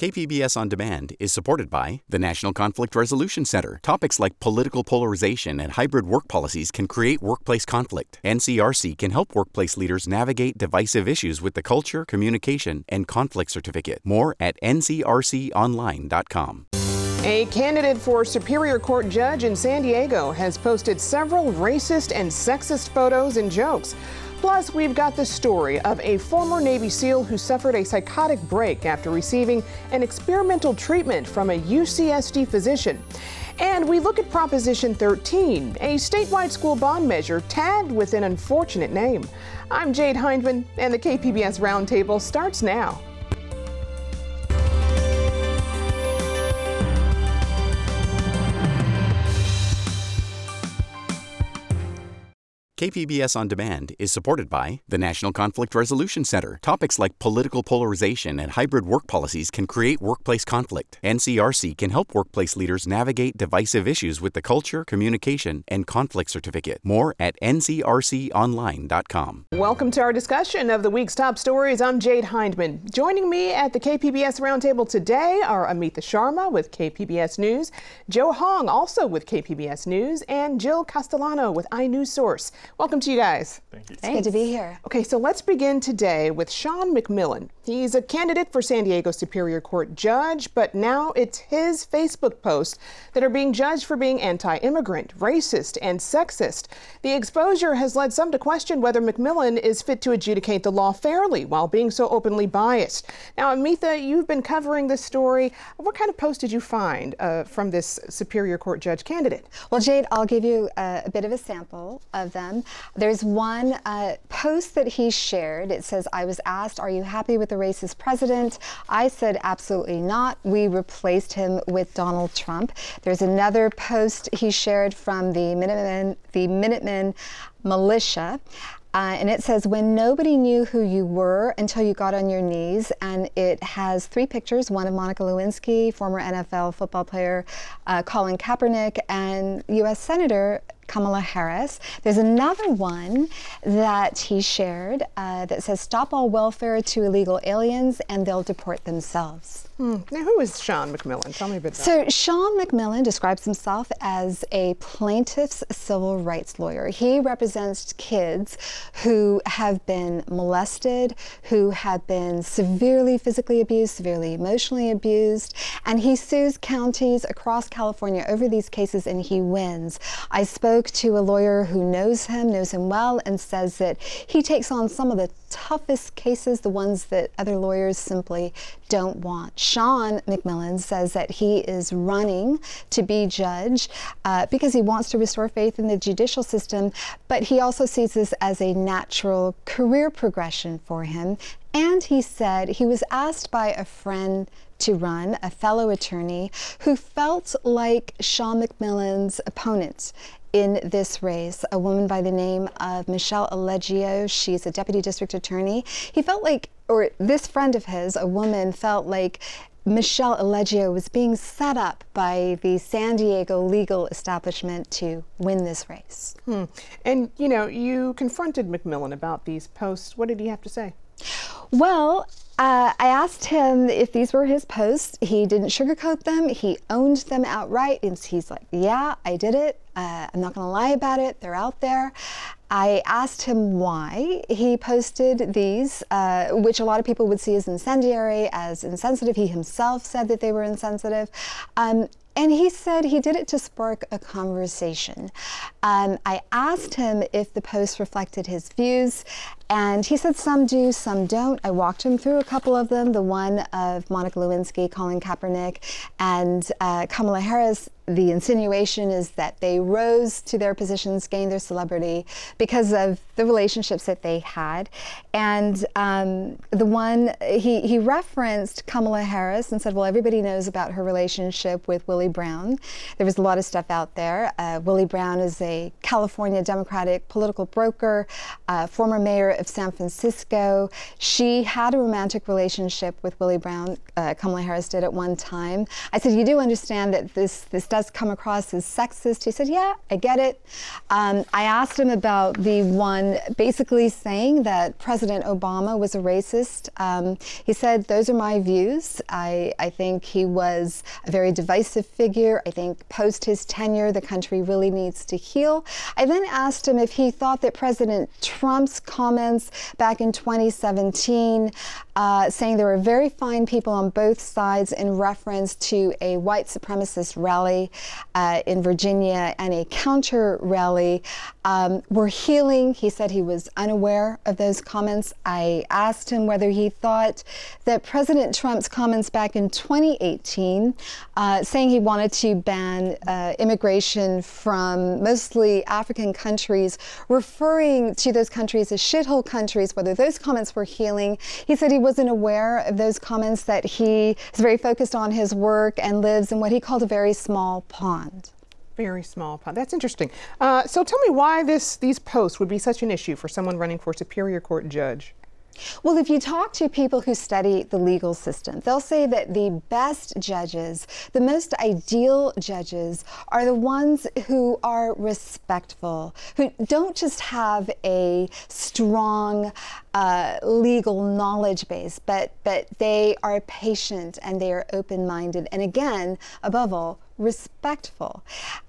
KPBS On Demand is supported by the National Conflict Resolution Center. Topics like political polarization and hybrid work policies can create workplace conflict. NCRC can help workplace leaders navigate divisive issues with the Culture, Communication, and Conflict Certificate. More at ncrconline.com. A candidate for Superior Court judge in San Diego has posted several racist and sexist photos and jokes. Plus, we've got the story of a former Navy SEAL who suffered a psychotic break after receiving an experimental treatment from a UCSD physician. And we look at Proposition 13, a statewide school bond measure tagged with an unfortunate name. I'm Jade Hindman, and the KPBS Roundtable starts now. KPBS On Demand is supported by the National Conflict Resolution Center. Topics like political polarization and hybrid work policies can create workplace conflict. NCRC can help workplace leaders navigate divisive issues with the Culture, Communication, and Conflict Certificate. More at ncrconline.com. Welcome to our discussion of the week's top stories. I'm Jade Hindman. Joining me at the KPBS Roundtable today are Amita Sharma with KPBS News, Joe Hong also with KPBS News, and Jill Castellano with iNewsSource. Welcome to you guys. Thank you. It's good to be here. Okay, so let's begin today with Sean McMillan. He's a candidate for San Diego Superior Court judge, but now it's his Facebook posts that are being judged for being anti immigrant, racist, and sexist. The exposure has led some to question whether McMillan is fit to adjudicate the law fairly while being so openly biased. Now, Amita, you've been covering this story. What kind of post did you find uh, from this Superior Court judge candidate? Well, Jade, I'll give you a, a bit of a sample of them. There's one uh, post that he shared. It says, I was asked, Are you happy with the racist president? I said, Absolutely not. We replaced him with Donald Trump. There's another post he shared from the Minutemen, the Minutemen militia. Uh, and it says, when nobody knew who you were until you got on your knees. And it has three pictures one of Monica Lewinsky, former NFL football player uh, Colin Kaepernick, and U.S. Senator Kamala Harris. There's another one that he shared uh, that says, Stop all welfare to illegal aliens and they'll deport themselves. Hmm. Now, who is Sean McMillan? Tell me a bit about So, Sean McMillan describes himself as a plaintiff's civil rights lawyer. He represents kids who have been molested, who have been severely physically abused, severely emotionally abused, and he sues counties across California over these cases and he wins. I spoke to a lawyer who knows him, knows him well, and says that he takes on some of the toughest cases, the ones that other lawyers simply don't want. Sean McMillan says that he is running to be judge uh, because he wants to restore faith in the judicial system, but he also sees this as a natural career progression for him. And he said he was asked by a friend to run, a fellow attorney, who felt like Sean McMillan's opponent in this race, a woman by the name of Michelle Allegio. She's a deputy district attorney. He felt like, or this friend of his, a woman, felt like Michelle Allegio was being set up by the San Diego legal establishment to win this race. Hmm. And you know, you confronted McMillan about these posts. What did he have to say? Well, uh, I asked him if these were his posts. He didn't sugarcoat them. He owned them outright. And he's like, Yeah, I did it. Uh, I'm not going to lie about it. They're out there. I asked him why he posted these, uh, which a lot of people would see as incendiary, as insensitive. He himself said that they were insensitive. Um, and he said he did it to spark a conversation. Um, I asked him if the post reflected his views, and he said some do, some don't. I walked him through a couple of them the one of Monica Lewinsky, Colin Kaepernick, and uh, Kamala Harris. The insinuation is that they rose to their positions, gained their celebrity because of the relationships that they had. And um, the one, he, he referenced Kamala Harris and said, well, everybody knows about her relationship with Willie Brown. There was a lot of stuff out there. Uh, Willie Brown is a California Democratic political broker, uh, former mayor of San Francisco. She had a romantic relationship with Willie Brown. Uh, Kamala Harris did at one time. I said, you do understand that this this does come across as sexist. He said, Yeah, I get it. Um, I asked him about the one basically saying that President Obama was a racist. Um, he said, Those are my views. I, I think he was a very divisive figure. I think post his tenure, the country really needs to heal. I then asked him if he thought that President Trump's comments back in 2017, uh, saying there were very fine people on both sides in reference to a white supremacist rally uh, in Virginia and a counter rally, um, were healing. He said he was unaware of those comments. I asked him whether he thought that President Trump's comments back in 2018, uh, saying he wanted to ban uh, immigration from mostly African countries, referring to those countries as shithole countries, whether those comments were healing. He said he wasn't aware of those comments, that he is very focused on his work and lives in what he called a very small pond. Very small pond. That's interesting. Uh, so tell me why this these posts would be such an issue for someone running for Superior Court judge. Well, if you talk to people who study the legal system, they'll say that the best judges, the most ideal judges, are the ones who are respectful, who don't just have a strong uh, legal knowledge base, but, but they are patient and they are open minded. And again, above all, respectful.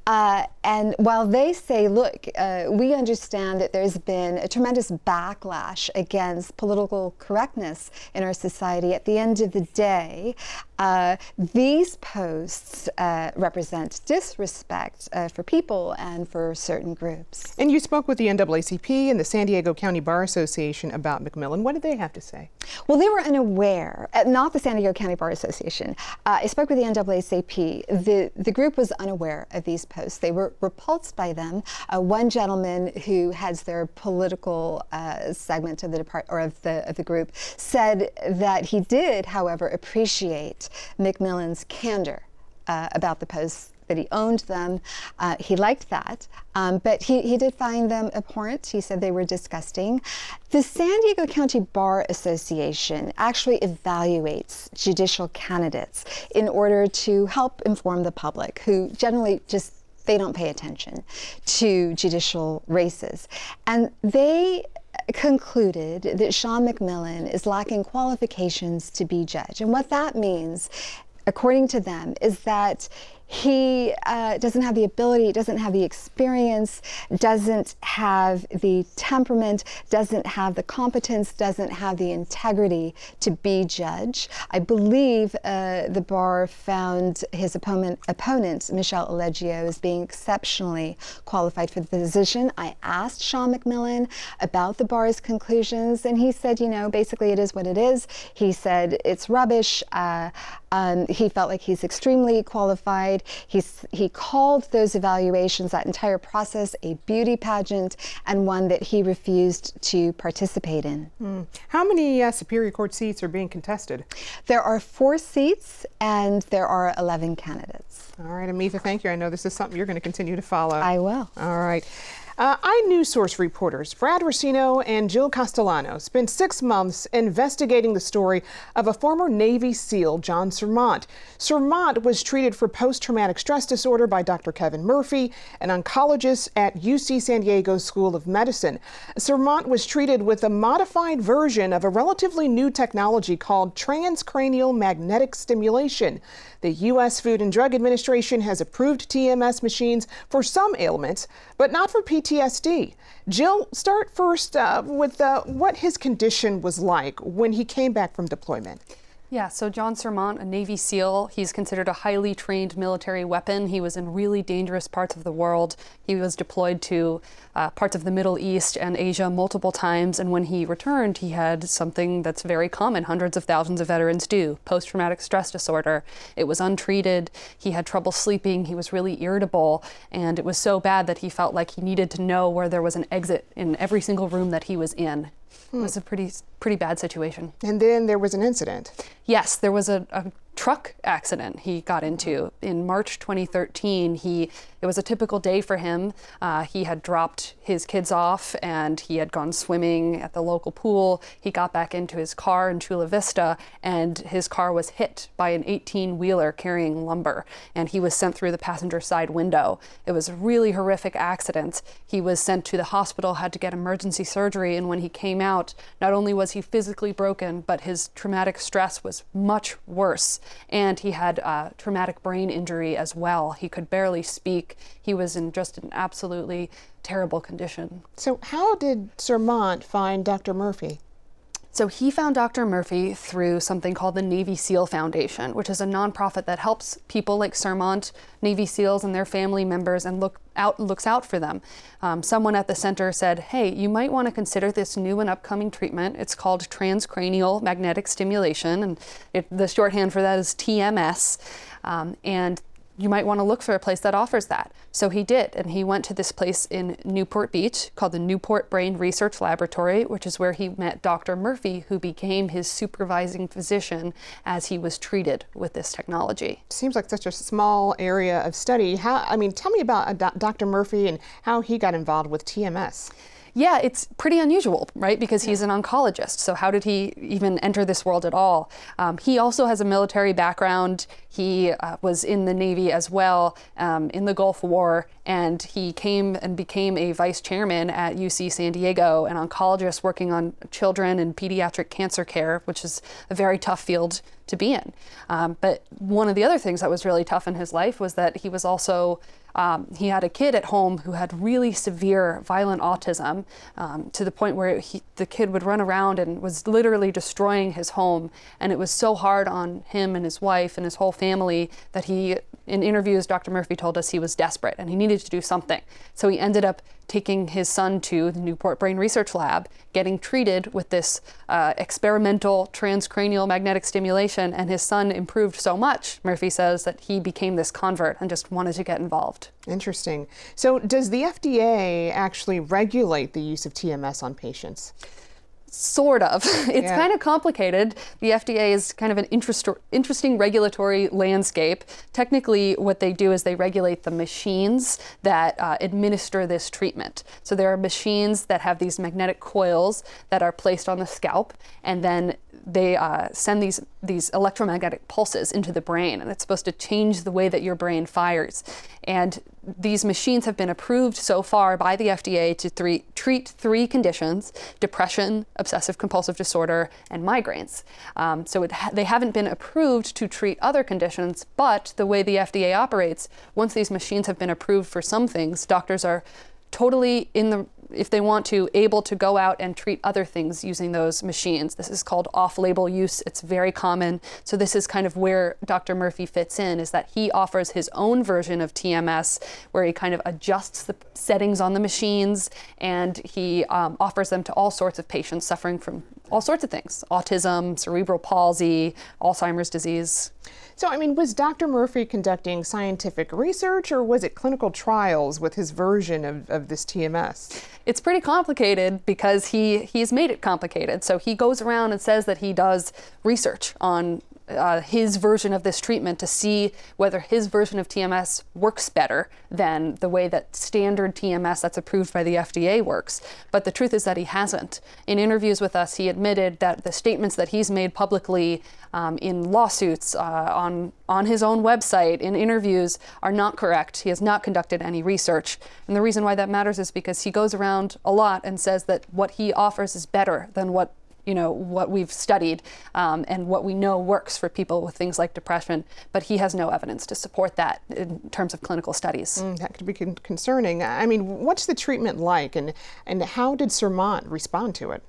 Uh, and while they say, look, uh, we understand that there's been a tremendous backlash against political correctness in our society, at the end of the day, uh, these posts uh, represent disrespect uh, for people and for certain groups. And you spoke with the NAACP and the San Diego County Bar Association about McMillan. What did they have to say? Well, they were unaware, uh, not the San Diego County Bar Association. I spoke with the NAACP. The, the group was unaware of these posts. They were repulsed by them. Uh, one gentleman who heads their political uh, segment of the depart or of the of the group said that he did, however, appreciate McMillan's candor uh, about the posts that he owned them. Uh, he liked that, um, but he, he did find them abhorrent. He said they were disgusting. The San Diego County Bar Association actually evaluates judicial candidates in order to help inform the public, who generally just they don't pay attention to judicial races. And they concluded that Sean McMillan is lacking qualifications to be judge. And what that means, according to them, is that he uh, doesn't have the ability, doesn't have the experience, doesn't have the temperament, doesn't have the competence, doesn't have the integrity to be judge. I believe uh, the bar found his opponent, opponent, Michelle Allegio, as being exceptionally qualified for the position. I asked Sean McMillan about the bar's conclusions, and he said, you know, basically it is what it is. He said it's rubbish. Uh, um, he felt like he's extremely qualified. He's, he called those evaluations, that entire process, a beauty pageant and one that he refused to participate in. Mm. How many uh, Superior Court seats are being contested? There are four seats and there are 11 candidates. All right, Amita, thank you. I know this is something you're going to continue to follow. I will. All right. Uh, iNewsSource reporters Brad Racino and Jill Castellano spent six months investigating the story of a former Navy SEAL, John Surmont. Surmont was treated for post traumatic stress disorder by Dr. Kevin Murphy, an oncologist at UC San Diego School of Medicine. Surmont was treated with a modified version of a relatively new technology called transcranial magnetic stimulation. The U.S. Food and Drug Administration has approved TMS machines for some ailments, but not for PTSD. Jill, start first uh, with uh, what his condition was like when he came back from deployment. Yeah, so John Surmont, a Navy SEAL, he's considered a highly trained military weapon. He was in really dangerous parts of the world. He was deployed to uh, parts of the Middle East and Asia multiple times, and when he returned, he had something that's very common, hundreds of thousands of veterans do post traumatic stress disorder. It was untreated. He had trouble sleeping. He was really irritable, and it was so bad that he felt like he needed to know where there was an exit in every single room that he was in. It was a pretty pretty bad situation. And then there was an incident. Yes, there was a, a truck accident he got into in March 2013. He it was a typical day for him. Uh, he had dropped his kids off and he had gone swimming at the local pool. He got back into his car in Chula Vista and his car was hit by an 18 wheeler carrying lumber and he was sent through the passenger side window. It was a really horrific accident. He was sent to the hospital, had to get emergency surgery, and when he came out, not only was he physically broken, but his traumatic stress was much worse. And he had a traumatic brain injury as well. He could barely speak. He was in just an absolutely terrible condition. So, how did Sermont find Dr. Murphy? So he found Dr. Murphy through something called the Navy SEAL Foundation, which is a nonprofit that helps people like Sermont, Navy SEALs, and their family members, and look out looks out for them. Um, someone at the center said, "Hey, you might want to consider this new and upcoming treatment. It's called transcranial magnetic stimulation, and it, the shorthand for that is TMS." Um, and you might want to look for a place that offers that. So he did, and he went to this place in Newport Beach called the Newport Brain Research Laboratory, which is where he met Dr. Murphy, who became his supervising physician as he was treated with this technology. Seems like such a small area of study. How? I mean, tell me about uh, Dr. Murphy and how he got involved with TMS. Yeah, it's pretty unusual, right? Because he's an oncologist. So, how did he even enter this world at all? Um, he also has a military background. He uh, was in the Navy as well um, in the Gulf War, and he came and became a vice chairman at UC San Diego, an oncologist working on children and pediatric cancer care, which is a very tough field to be in. Um, but one of the other things that was really tough in his life was that he was also um, he had a kid at home who had really severe violent autism um, to the point where he, the kid would run around and was literally destroying his home. And it was so hard on him and his wife and his whole family that he, in interviews, Dr. Murphy told us he was desperate and he needed to do something. So he ended up taking his son to the Newport Brain Research Lab, getting treated with this uh, experimental transcranial magnetic stimulation, and his son improved so much, Murphy says, that he became this convert and just wanted to get involved. Interesting. So, does the FDA actually regulate the use of TMS on patients? Sort of. It's yeah. kind of complicated. The FDA is kind of an interest, interesting regulatory landscape. Technically, what they do is they regulate the machines that uh, administer this treatment. So there are machines that have these magnetic coils that are placed on the scalp, and then they uh, send these these electromagnetic pulses into the brain, and it's supposed to change the way that your brain fires. And these machines have been approved so far by the FDA to three, treat three conditions: depression, obsessive compulsive disorder, and migraines. Um, so ha- they haven't been approved to treat other conditions, but the way the FDA operates, once these machines have been approved for some things, doctors are totally in the if they want to, able to go out and treat other things using those machines. This is called off-label use. It's very common. So this is kind of where Dr. Murphy fits in, is that he offers his own version of TMS, where he kind of adjusts the settings on the machines, and he um, offers them to all sorts of patients suffering from all sorts of things: autism, cerebral palsy, Alzheimer's disease. So, I mean, was Dr. Murphy conducting scientific research or was it clinical trials with his version of, of this TMS? It's pretty complicated because he, he's made it complicated. So he goes around and says that he does research on uh, his version of this treatment to see whether his version of TMS works better than the way that standard TMS that's approved by the FDA works. But the truth is that he hasn't. In interviews with us, he admitted that the statements that he's made publicly um, in lawsuits, uh, on, on his own website, in interviews, are not correct. He has not conducted any research. And the reason why that matters is because he goes around a lot and says that what he offers is better than what you know what we've studied um, and what we know works for people with things like depression, but he has no evidence to support that in terms of clinical studies. Mm, that could be con- concerning. I mean, what's the treatment like, and and how did Sermont respond to it?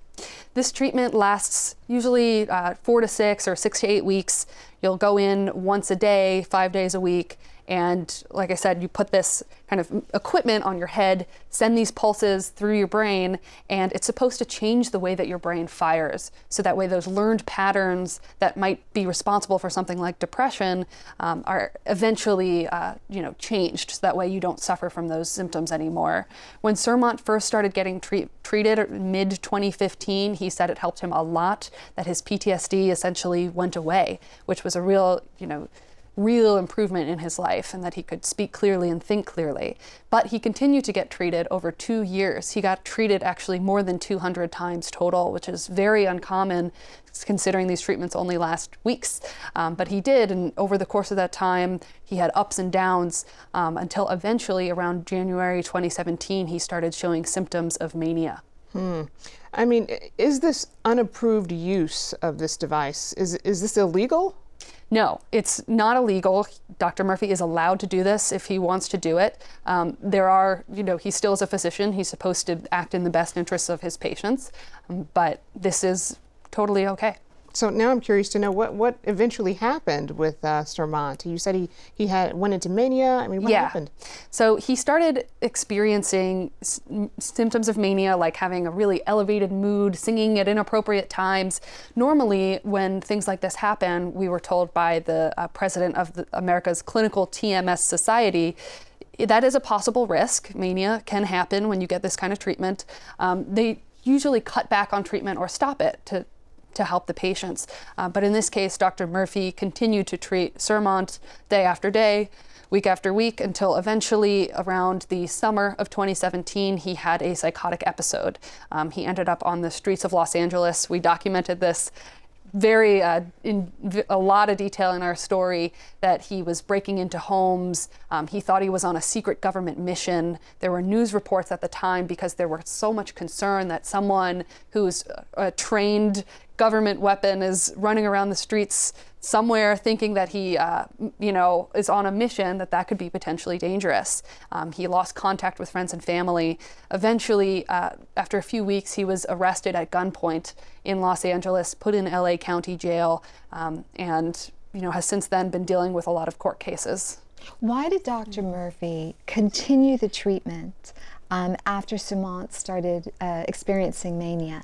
This treatment lasts usually uh, four to six or six to eight weeks. You'll go in once a day, five days a week, and like I said, you put this kind of equipment on your head, send these pulses through your brain, and it's supposed to change the way that your brain fires. So that way, those learned patterns that might be responsible for something like depression um, are eventually, uh, you know, changed. So that way, you don't suffer from those symptoms anymore. When Sermont first started getting treat- treated mid 2015, he said it helped him a lot. That his PTSD essentially went away, which was was a real, you know, real improvement in his life and that he could speak clearly and think clearly. But he continued to get treated over two years. He got treated actually more than 200 times total, which is very uncommon considering these treatments only last weeks. Um, but he did, and over the course of that time, he had ups and downs um, until eventually around January 2017, he started showing symptoms of mania. Hmm. I mean, is this unapproved use of this device? Is, is this illegal? No, it's not illegal. Dr. Murphy is allowed to do this if he wants to do it. Um, there are, you know, he still is a physician. He's supposed to act in the best interests of his patients, um, but this is totally okay. So now I'm curious to know what, what eventually happened with uh, Sermont. You said he, he had went into mania. I mean, what yeah. happened? So he started experiencing s- symptoms of mania, like having a really elevated mood, singing at inappropriate times. Normally, when things like this happen, we were told by the uh, president of the, America's Clinical TMS Society that is a possible risk. Mania can happen when you get this kind of treatment. Um, they usually cut back on treatment or stop it to to help the patients. Uh, but in this case, Dr. Murphy continued to treat Sermont day after day, week after week, until eventually around the summer of 2017, he had a psychotic episode. Um, he ended up on the streets of Los Angeles. We documented this very uh, in a lot of detail in our story that he was breaking into homes. Um, he thought he was on a secret government mission. There were news reports at the time because there was so much concern that someone who's a trained government weapon is running around the streets somewhere thinking that he, uh, you know, is on a mission, that that could be potentially dangerous. Um, he lost contact with friends and family. Eventually, uh, after a few weeks, he was arrested at gunpoint in Los Angeles, put in LA County Jail, um, and, you know, has since then been dealing with a lot of court cases. Why did Dr. Murphy continue the treatment um, after Sermont started uh, experiencing mania?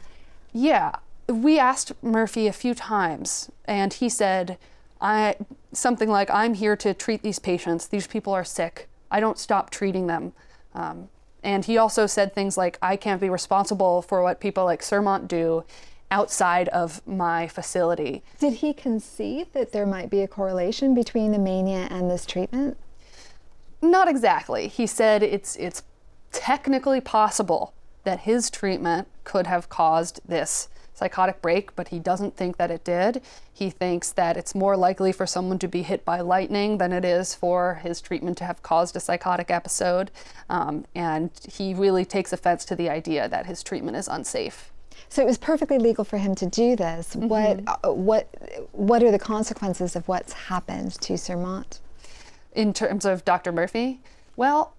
Yeah, we asked Murphy a few times, and he said, I something like, I'm here to treat these patients. These people are sick. I don't stop treating them. Um, and he also said things like, I can't be responsible for what people like Sermont do outside of my facility. Did he concede that there might be a correlation between the mania and this treatment? Not exactly. He said it's it's technically possible that his treatment could have caused this psychotic break, but he doesn't think that it did. He thinks that it's more likely for someone to be hit by lightning than it is for his treatment to have caused a psychotic episode. Um, and he really takes offense to the idea that his treatment is unsafe. So it was perfectly legal for him to do this. Mm-hmm. What, uh, what, what are the consequences of what's happened to Sermont? In terms of Dr. Murphy? Well,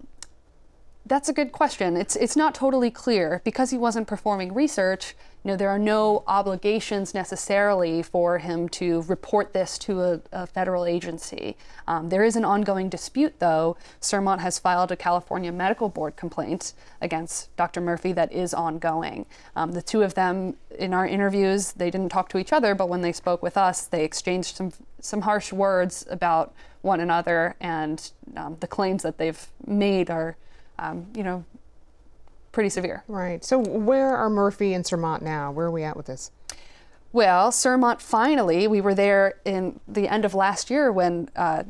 that's a good question. It's, it's not totally clear. Because he wasn't performing research, you know, there are no obligations necessarily for him to report this to a, a federal agency. Um, there is an ongoing dispute, though. Sermont has filed a California Medical Board complaint against Dr. Murphy that is ongoing. Um, the two of them, in our interviews, they didn't talk to each other, but when they spoke with us, they exchanged some some harsh words about one another, and um, the claims that they've made are, um, you know, pretty severe. Right. So where are Murphy and Sermont now? Where are we at with this? Well, Sermont finally, we were there in the end of last year when uh,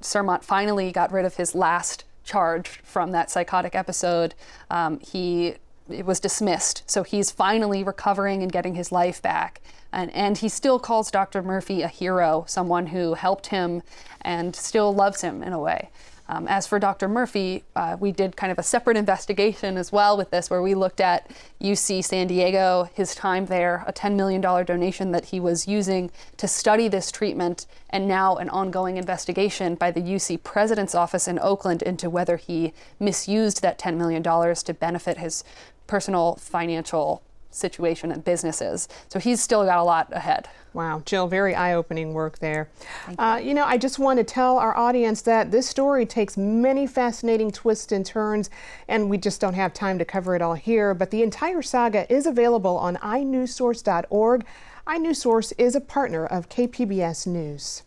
Sermont finally got rid of his last charge from that psychotic episode. Um, he it was dismissed, so he's finally recovering and getting his life back. And, and he still calls Dr. Murphy a hero, someone who helped him and still loves him in a way. Um, as for Dr. Murphy, uh, we did kind of a separate investigation as well with this, where we looked at UC San Diego, his time there, a $10 million donation that he was using to study this treatment, and now an ongoing investigation by the UC President's Office in Oakland into whether he misused that $10 million to benefit his personal financial situation and businesses. So he's still got a lot ahead. Wow, Jill, very eye opening work there. You. Uh, you know, I just want to tell our audience that this story takes many fascinating twists and turns, and we just don't have time to cover it all here. But the entire saga is available on inewssource.org. iNewsSource is a partner of KPBS News.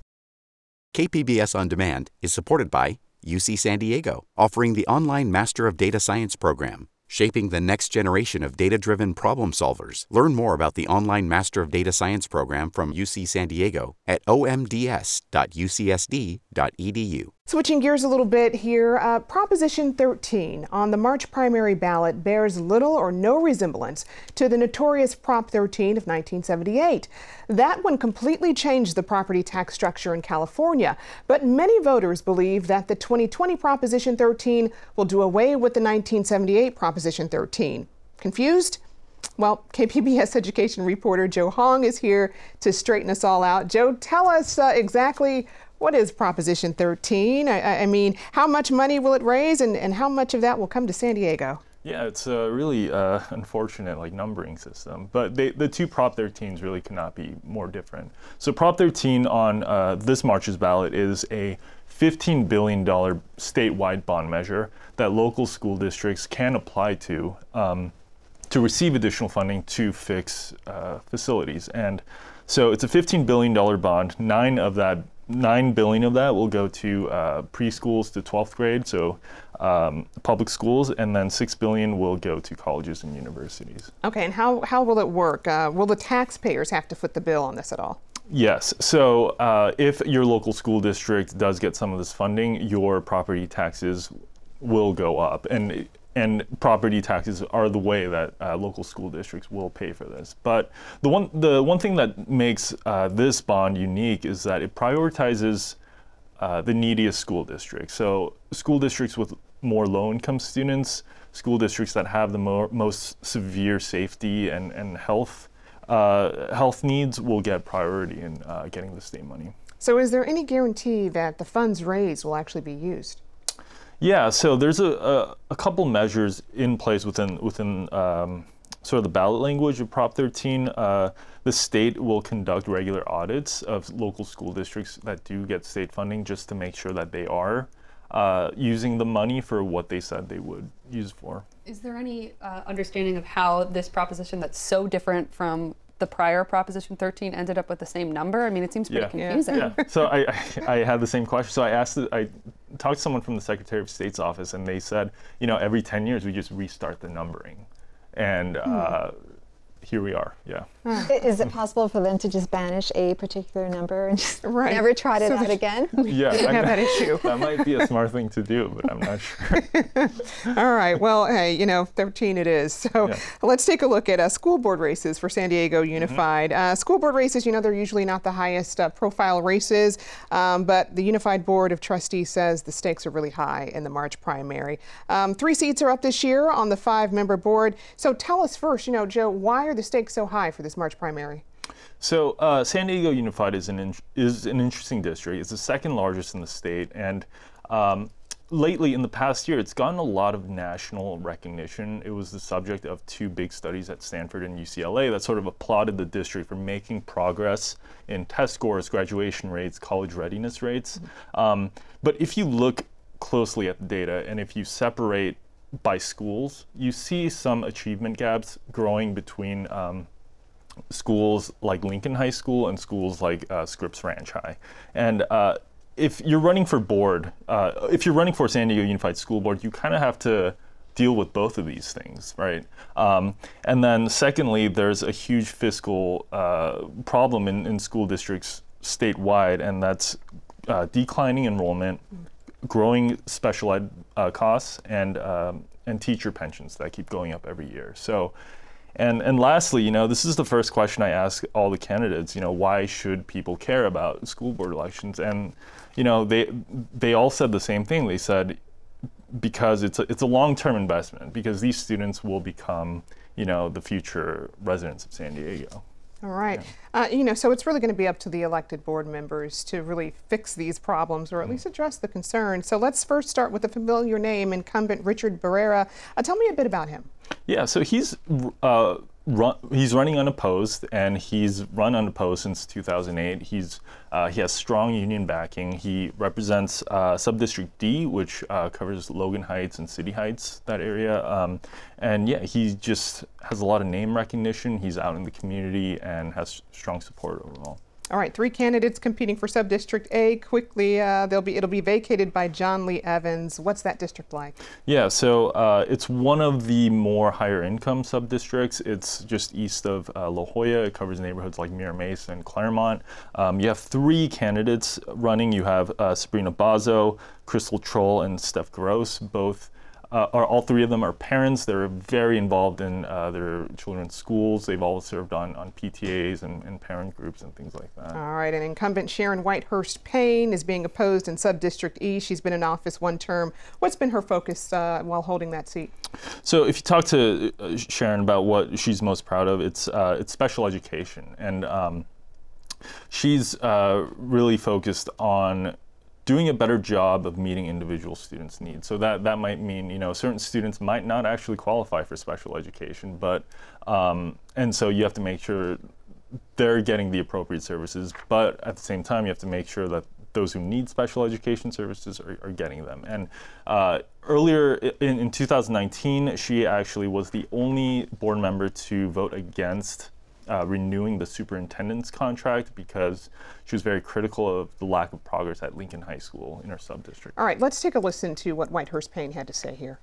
KPBS On Demand is supported by UC San Diego, offering the online Master of Data Science program shaping the next generation of data driven problem solvers. Learn more about the online Master of Data Science program from UC San Diego at omds.ucsd.edu. Switching gears a little bit here, uh, Proposition 13 on the March primary ballot bears little or no resemblance to the notorious Prop 13 of 1978. That one completely changed the property tax structure in California, but many voters believe that the 2020 Proposition 13 will do away with the 1978 Proposition 13. Confused? Well, KPBS education reporter Joe Hong is here to straighten us all out. Joe, tell us uh, exactly what is Proposition 13? I, I, mean, how much money will it raise and, and how much of that will come to San Diego? Yeah, it's a really uh, unfortunate like numbering system, but they, the two Prop 13s really cannot be more different. So Prop 13 on uh, this March's ballot is a $15 billion statewide bond measure that local school districts can apply to um, to receive additional funding to fix uh, facilities. And so it's a $15 billion bond. Nine of that nine billion of that will go to uh, preschools to 12th grade, so um, public schools, and then six billion will go to colleges and universities. Okay, and how, how will it work? Uh, will the taxpayers have to foot the bill on this at all? Yes. So uh, if your local school district does get some of this funding, your property taxes will go up, and and property taxes are the way that uh, local school districts will pay for this. But the one the one thing that makes uh, this bond unique is that it prioritizes uh, the neediest school districts. So school districts with more low-income students, school districts that have the most severe safety and and health uh, health needs will get priority in uh, getting the state money. So, is there any guarantee that the funds raised will actually be used? Yeah, so there's a, a, a couple measures in place within within um, sort of the ballot language of Prop 13. Uh, the state will conduct regular audits of local school districts that do get state funding just to make sure that they are uh, using the money for what they said they would use for. Is there any uh, understanding of how this proposition that's so different from the prior Proposition 13 ended up with the same number? I mean, it seems pretty yeah. confusing. Yeah. So I, I, I, had the same question. So I asked, I talked to someone from the Secretary of State's office, and they said, you know, every 10 years we just restart the numbering. And hmm. Here we are. Yeah. Is it possible for them to just banish a particular number and just right. never try it so out again? Yeah, I have that issue. That might be a smart thing to do, but I'm not sure. All right. Well, hey, you know, 13 it is. So yeah. let's take a look at uh, school board races for San Diego mm-hmm. Unified. Mm-hmm. Uh, school board races, you know, they're usually not the highest uh, profile races, um, but the Unified Board of Trustees says the stakes are really high in the March primary. Um, three seats are up this year on the five-member board. So tell us first, you know, Joe, why are the stakes so high for this March primary? So uh, San Diego Unified is an in, is an interesting district. It's the second largest in the state, and um, lately in the past year, it's gotten a lot of national recognition. It was the subject of two big studies at Stanford and UCLA that sort of applauded the district for making progress in test scores, graduation rates, college readiness rates. Mm-hmm. Um, but if you look closely at the data, and if you separate by schools, you see some achievement gaps growing between um, schools like Lincoln High School and schools like uh, Scripps Ranch High. And uh, if you're running for board, uh, if you're running for San Diego Unified School Board, you kind of have to deal with both of these things, right? Um, and then secondly, there's a huge fiscal uh, problem in, in school districts statewide, and that's uh, declining enrollment, growing special ed uh, costs, and um, and teacher pensions that keep going up every year. So. And, and lastly, you know, this is the first question I ask all the candidates. You know, why should people care about school board elections? And, you know, they they all said the same thing. They said because it's a, it's a long-term investment because these students will become, you know, the future residents of San Diego. All right. Yeah. Uh, you know, so it's really going to be up to the elected board members to really fix these problems or at mm. least address the concerns. So let's first start with a familiar name, incumbent Richard Barrera. Uh, tell me a bit about him. Yeah, so he's uh, run, he's running unopposed, and he's run unopposed since 2008. He's uh, he has strong union backing. He represents uh, Subdistrict D, which uh, covers Logan Heights and City Heights, that area. Um, and yeah, he just has a lot of name recognition. He's out in the community and has strong support overall. All right, three candidates competing for Subdistrict A. Quickly, uh, they'll be it'll be vacated by John Lee Evans. What's that district like? Yeah, so uh, it's one of the more higher income subdistricts. It's just east of uh, La Jolla. It covers neighborhoods like Mira Mesa and Claremont. Um, you have three candidates running. You have uh, Sabrina Bazzo, Crystal Troll, and Steph Gross, both uh, are all three of them are parents. They're very involved in uh, their children's schools. They've all served on, on PTAs and, and, parent groups and things like that. All right, and incumbent Sharon Whitehurst Payne is being opposed in Subdistrict E. She's been in office one term. What's been her focus uh, while holding that seat? So, if you talk to uh, Sharon about what she's most proud of, it's uh, it's special education, and um, she's uh, really focused on doing a better job of meeting individual students' needs. So that, that might mean, you know, certain students might not actually qualify for special education, but, um, and so you have to make sure they're getting the appropriate services, but at the same time, you have to make sure that those who need special education services are, are getting them. And uh, earlier in, in 2019, she actually was the only board member to vote against uh, renewing the superintendent's contract because she was very critical of the lack of progress at Lincoln High School in her subdistrict. All right, let's take a listen to what Whitehurst Payne had to say here.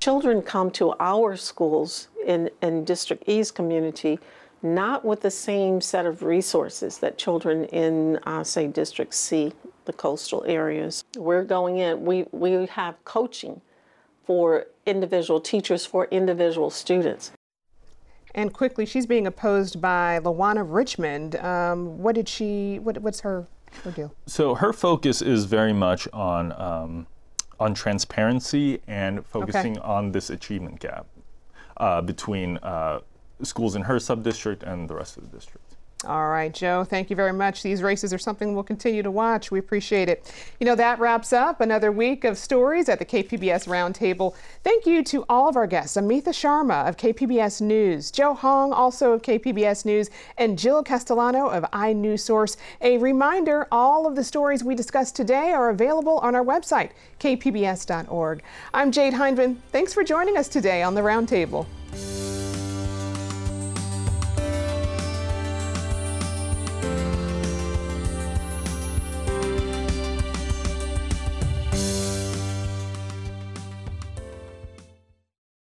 Children come to our schools in, in District E's community not with the same set of resources that children in, uh, say, District C, the coastal areas. We're going in, we, we have coaching for individual teachers, for individual students. And quickly, she's being opposed by Lawana Richmond. Um, what did she? What, what's her her deal? So her focus is very much on um, on transparency and focusing okay. on this achievement gap uh, between uh, schools in her subdistrict and the rest of the district. All right, Joe, thank you very much. These races are something we'll continue to watch. We appreciate it. You know, that wraps up another week of stories at the KPBS Roundtable. Thank you to all of our guests Amita Sharma of KPBS News, Joe Hong, also of KPBS News, and Jill Castellano of iNewsSource. A reminder all of the stories we discussed today are available on our website, kpbs.org. I'm Jade Hindman. Thanks for joining us today on the Roundtable.